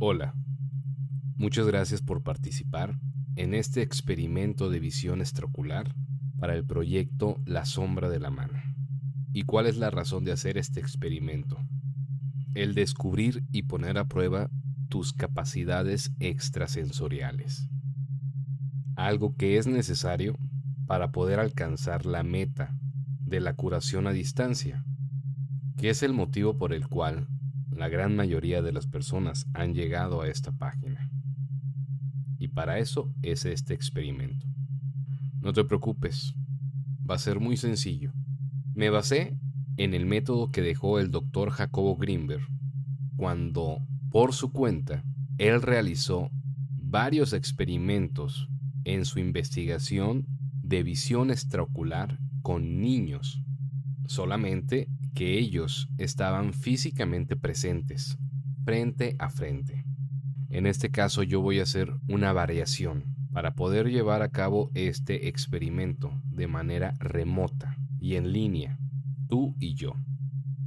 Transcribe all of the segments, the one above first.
Hola, muchas gracias por participar en este experimento de visión extraocular para el proyecto La sombra de la mano. ¿Y cuál es la razón de hacer este experimento? El descubrir y poner a prueba tus capacidades extrasensoriales. Algo que es necesario para poder alcanzar la meta de la curación a distancia, que es el motivo por el cual la gran mayoría de las personas han llegado a esta página. Y para eso es este experimento. No te preocupes, va a ser muy sencillo. Me basé en el método que dejó el doctor Jacobo Greenberg cuando, por su cuenta, él realizó varios experimentos en su investigación de visión extraocular con niños, solamente que ellos estaban físicamente presentes, frente a frente. En este caso yo voy a hacer una variación para poder llevar a cabo este experimento de manera remota y en línea, tú y yo.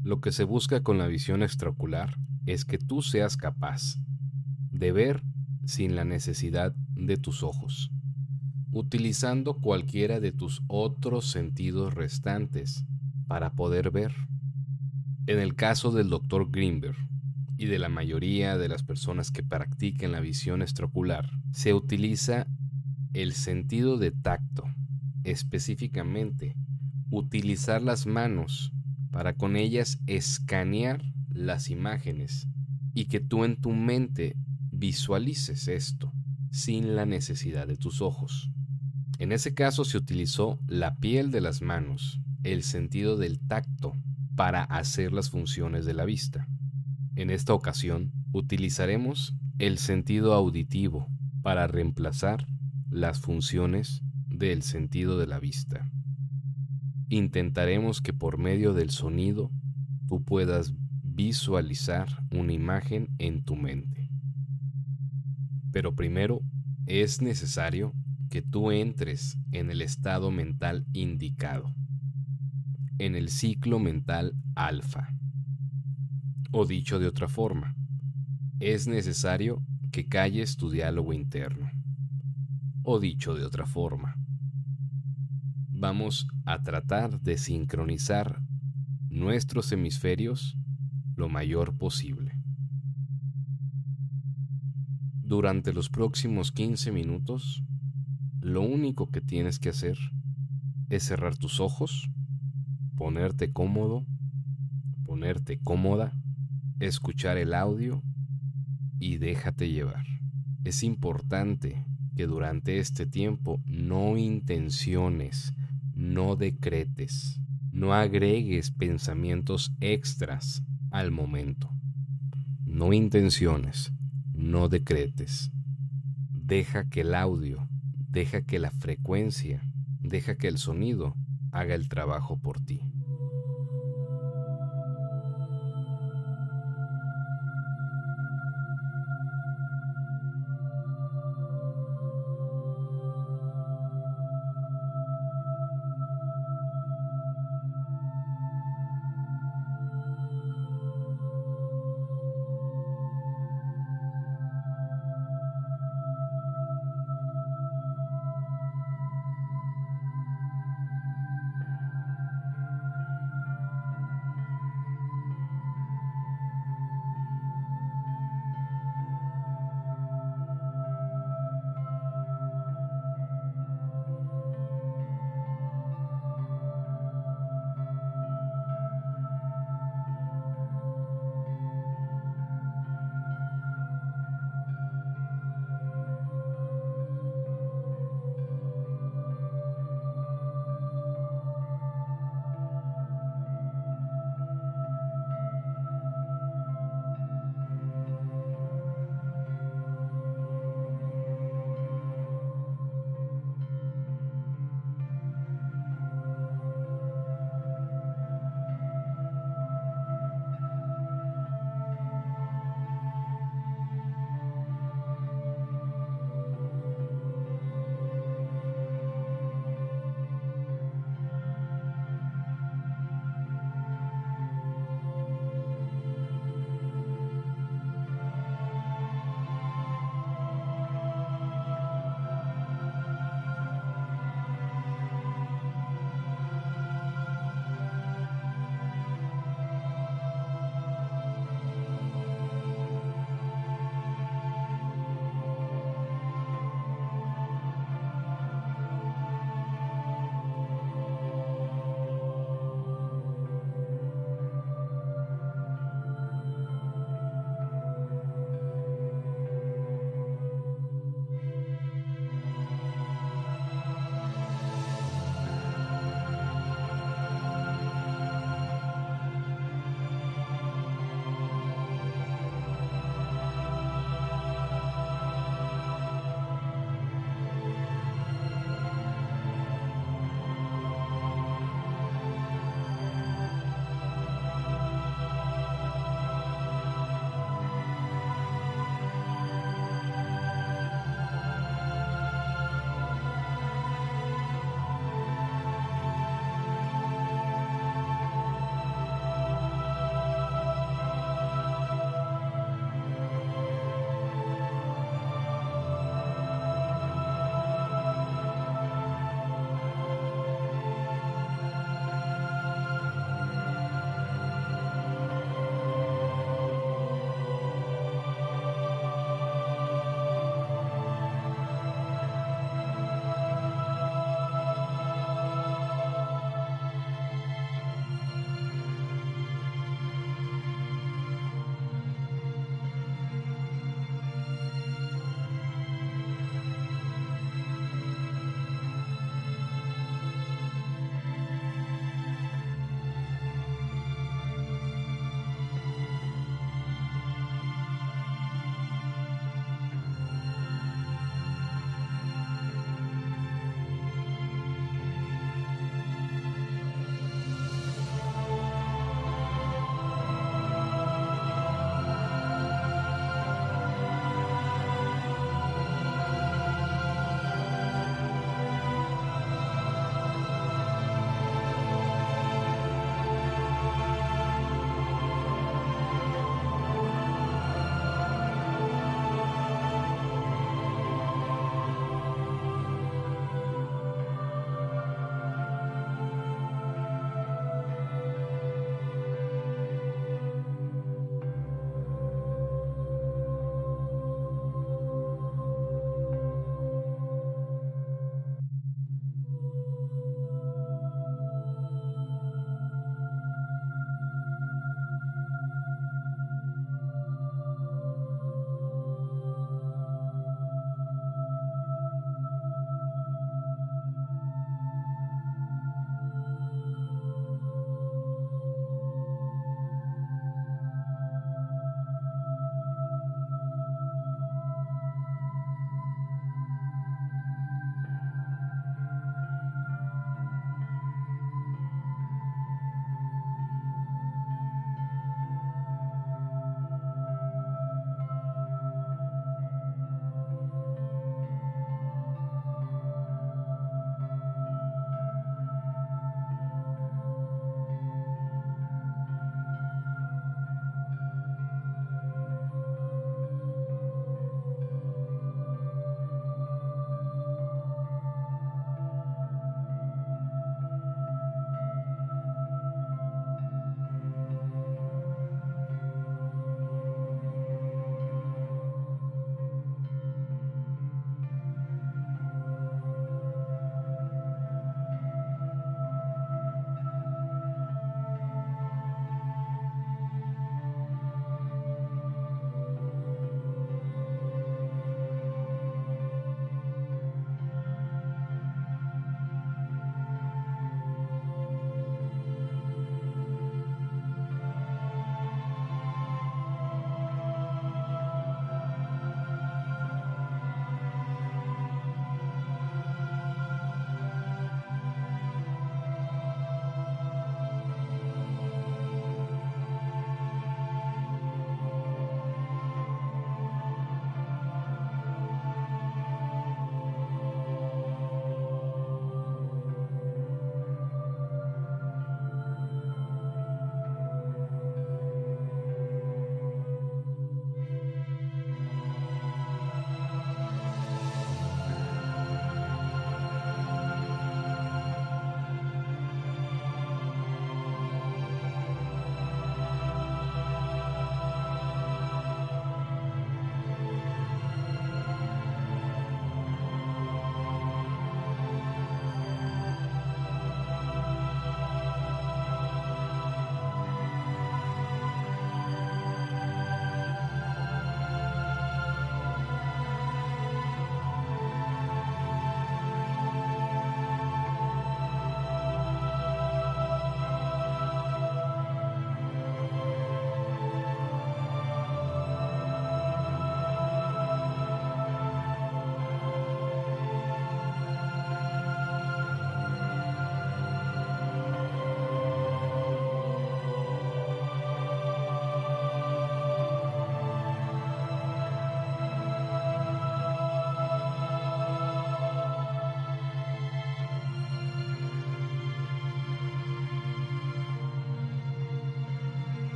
Lo que se busca con la visión extraocular es que tú seas capaz de ver sin la necesidad de tus ojos, utilizando cualquiera de tus otros sentidos restantes para poder ver. En el caso del Dr. Greenberg y de la mayoría de las personas que practican la visión extraocular, se utiliza el sentido de tacto, específicamente utilizar las manos para con ellas escanear las imágenes y que tú en tu mente visualices esto sin la necesidad de tus ojos. En ese caso se utilizó la piel de las manos, el sentido del tacto, para hacer las funciones de la vista. En esta ocasión utilizaremos el sentido auditivo para reemplazar las funciones del sentido de la vista. Intentaremos que por medio del sonido tú puedas visualizar una imagen en tu mente. Pero primero es necesario que tú entres en el estado mental indicado en el ciclo mental alfa. O dicho de otra forma, es necesario que calles tu diálogo interno. O dicho de otra forma, vamos a tratar de sincronizar nuestros hemisferios lo mayor posible. Durante los próximos 15 minutos, lo único que tienes que hacer es cerrar tus ojos ponerte cómodo, ponerte cómoda, escuchar el audio y déjate llevar. Es importante que durante este tiempo no intenciones, no decretes, no agregues pensamientos extras al momento. No intenciones, no decretes. Deja que el audio, deja que la frecuencia, deja que el sonido haga el trabajo por ti.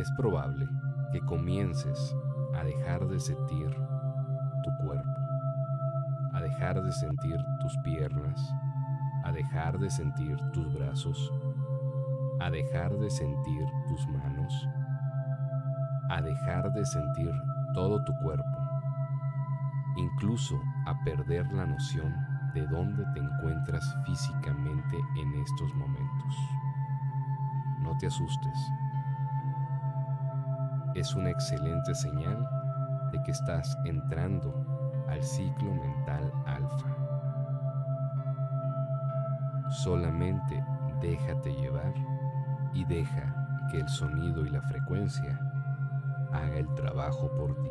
Es probable que comiences a dejar de sentir tu cuerpo, a dejar de sentir tus piernas, a dejar de sentir tus brazos, a dejar de sentir tus manos, a dejar de sentir todo tu cuerpo, incluso a perder la noción de dónde te encuentras físicamente en estos momentos. No te asustes. Es una excelente señal de que estás entrando al ciclo mental alfa. Solamente déjate llevar y deja que el sonido y la frecuencia haga el trabajo por ti.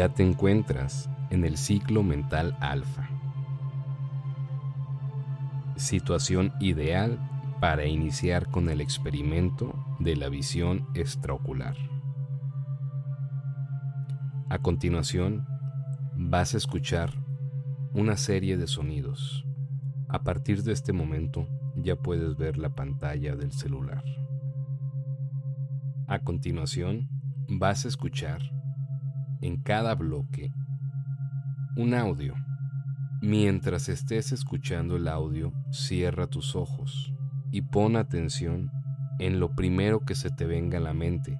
Ya te encuentras en el ciclo mental alfa. Situación ideal para iniciar con el experimento de la visión extraocular. A continuación, vas a escuchar una serie de sonidos. A partir de este momento, ya puedes ver la pantalla del celular. A continuación, vas a escuchar en cada bloque un audio. Mientras estés escuchando el audio, cierra tus ojos y pon atención en lo primero que se te venga a la mente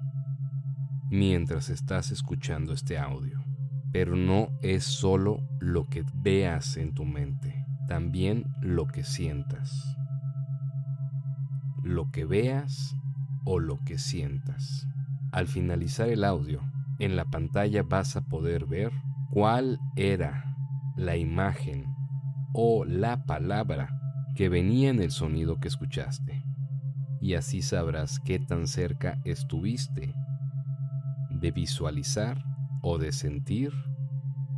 mientras estás escuchando este audio. Pero no es solo lo que veas en tu mente, también lo que sientas. Lo que veas o lo que sientas. Al finalizar el audio, en la pantalla vas a poder ver cuál era la imagen o la palabra que venía en el sonido que escuchaste. Y así sabrás qué tan cerca estuviste de visualizar o de sentir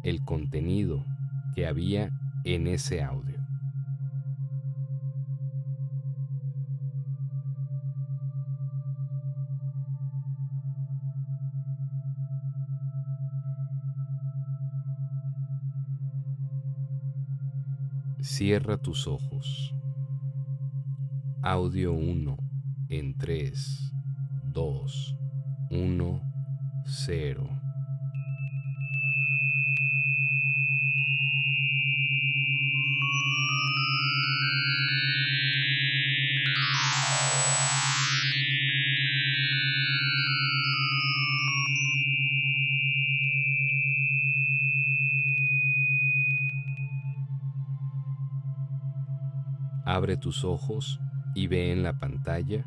el contenido que había en ese audio. Cierra tus ojos. Audio 1 en 3, 2, 1 cero. Abre tus ojos y ve en la pantalla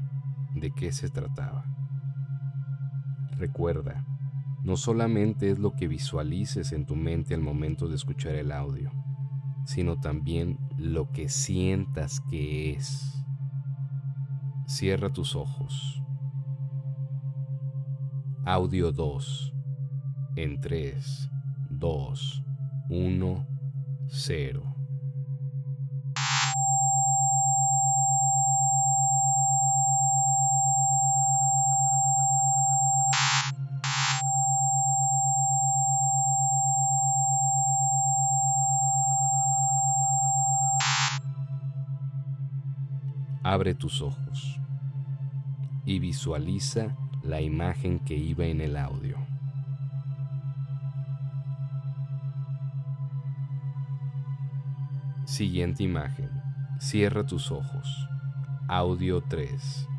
de qué se trataba. Recuerda, no solamente es lo que visualices en tu mente al momento de escuchar el audio, sino también lo que sientas que es. Cierra tus ojos. Audio 2. En 3, 2, 1, 0. Abre tus ojos y visualiza la imagen que iba en el audio. Siguiente imagen. Cierra tus ojos. Audio 3.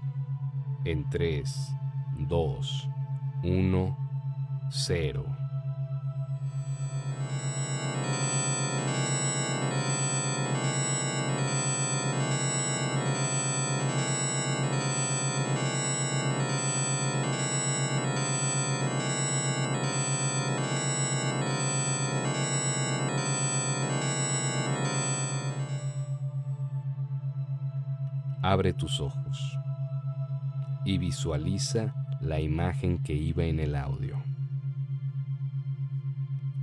En 3, 2, 1, 0. Abre tus ojos y visualiza la imagen que iba en el audio.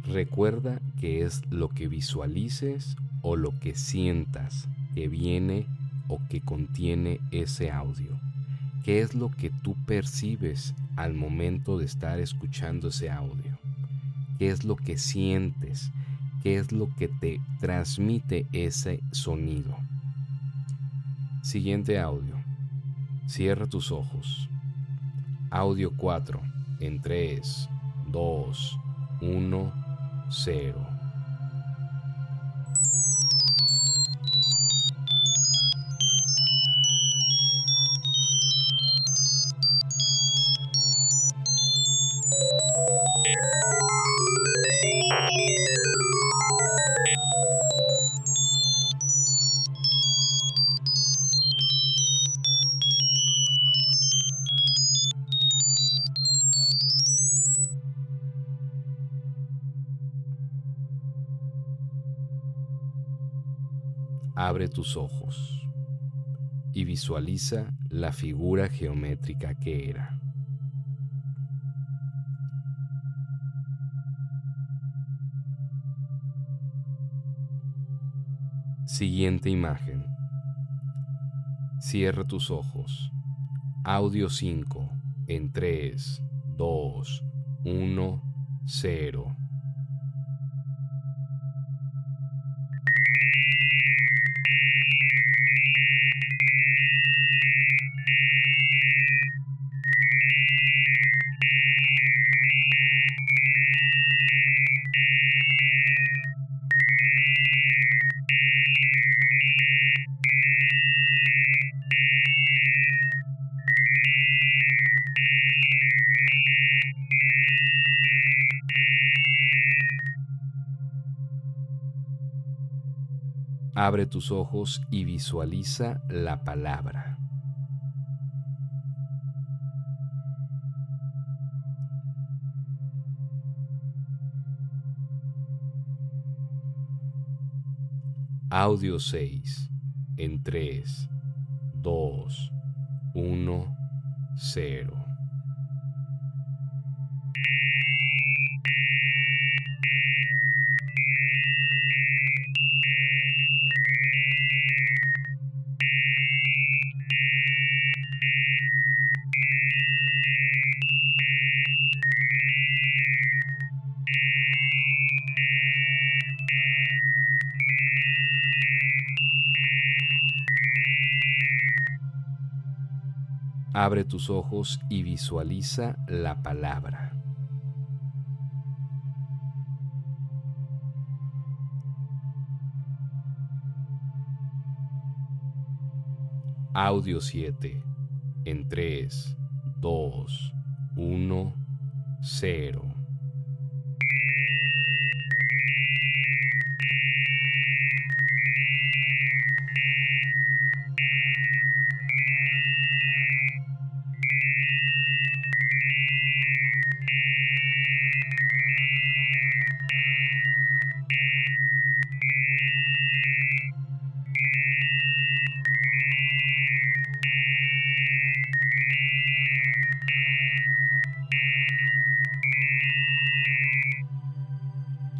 Recuerda que es lo que visualices o lo que sientas que viene o que contiene ese audio. ¿Qué es lo que tú percibes al momento de estar escuchando ese audio? ¿Qué es lo que sientes? ¿Qué es lo que te transmite ese sonido? Siguiente audio. Cierra tus ojos. Audio 4 en 3, 2, 1, 0. abre tus ojos y visualiza la figura geométrica que era. Siguiente imagen. Cierra tus ojos. Audio 5 en 3, 2, 1, 0. Abre tus ojos y visualiza la palabra. Audio 6 en 3, 2, 1, 0. Abre tus ojos y visualiza la palabra. Audio 7 en 3, 2, 1, 0.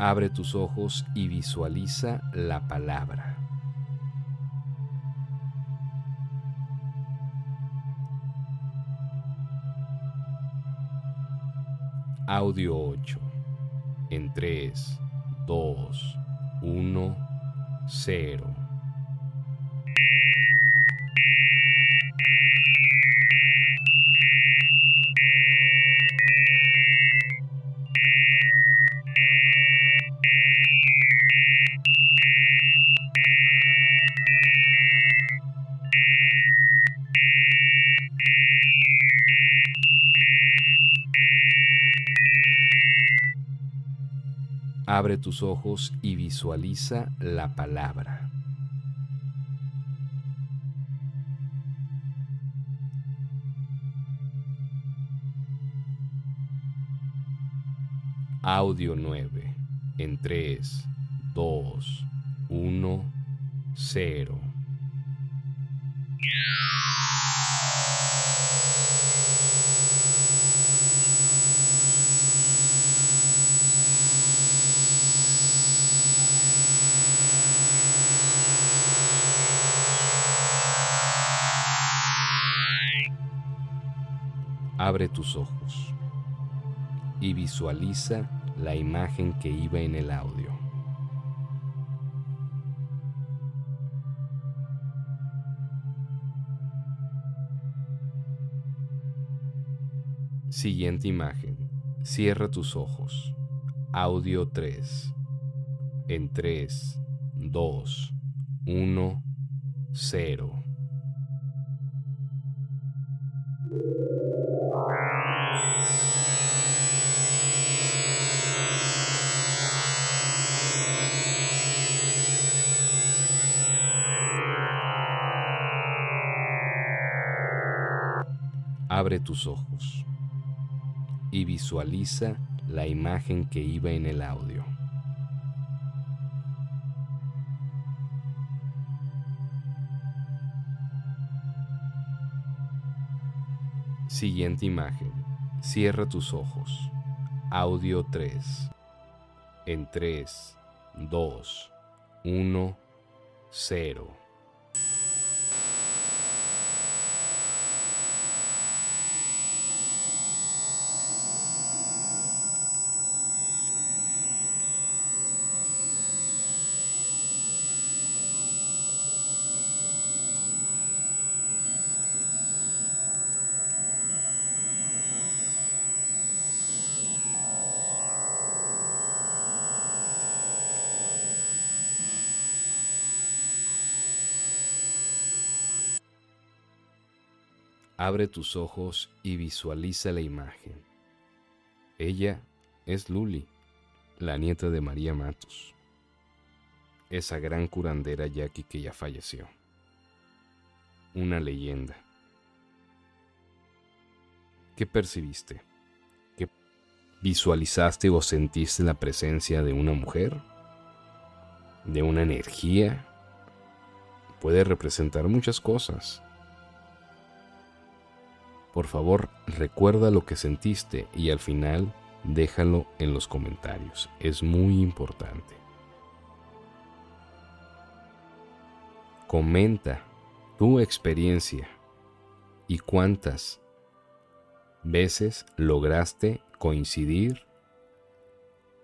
Abre tus ojos y visualiza la palabra. Audio 8. En 3, 2, 1, 0. Abre tus ojos y visualiza la palabra. Audio 9 en 3, 2, 1, 0. Abre tus ojos y visualiza la imagen que iba en el audio. Siguiente imagen. Cierra tus ojos. Audio 3. En 3, 2, 1, 0. Abre tus ojos y visualiza la imagen que iba en el audio. Siguiente imagen. Cierra tus ojos. Audio 3. En 3, 2, 1, cero. Abre tus ojos y visualiza la imagen. Ella es Luli, la nieta de María Matos, esa gran curandera yaqui que ya falleció. Una leyenda. ¿Qué percibiste? ¿Qué visualizaste o sentiste la presencia de una mujer? ¿De una energía? Puede representar muchas cosas por favor, recuerda lo que sentiste y al final déjalo en los comentarios. Es muy importante. Comenta tu experiencia y cuántas veces lograste coincidir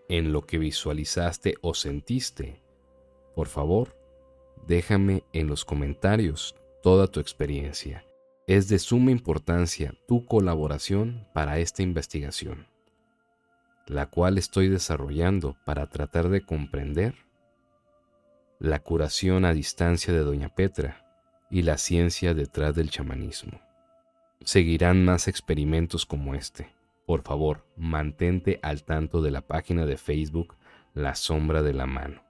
en lo que visualizaste o sentiste. Por favor, déjame en los comentarios toda tu experiencia es de suma importancia tu colaboración para esta investigación, la cual estoy desarrollando para tratar de comprender la curación a distancia de Doña Petra y la ciencia detrás del chamanismo. Seguirán más experimentos como este. Por favor, mantente al tanto de la página de Facebook La Sombra de la Mano.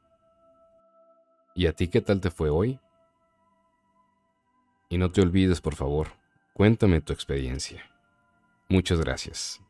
¿Y a ti qué tal te fue hoy? Y no te olvides, por favor, cuéntame tu experiencia. Muchas gracias.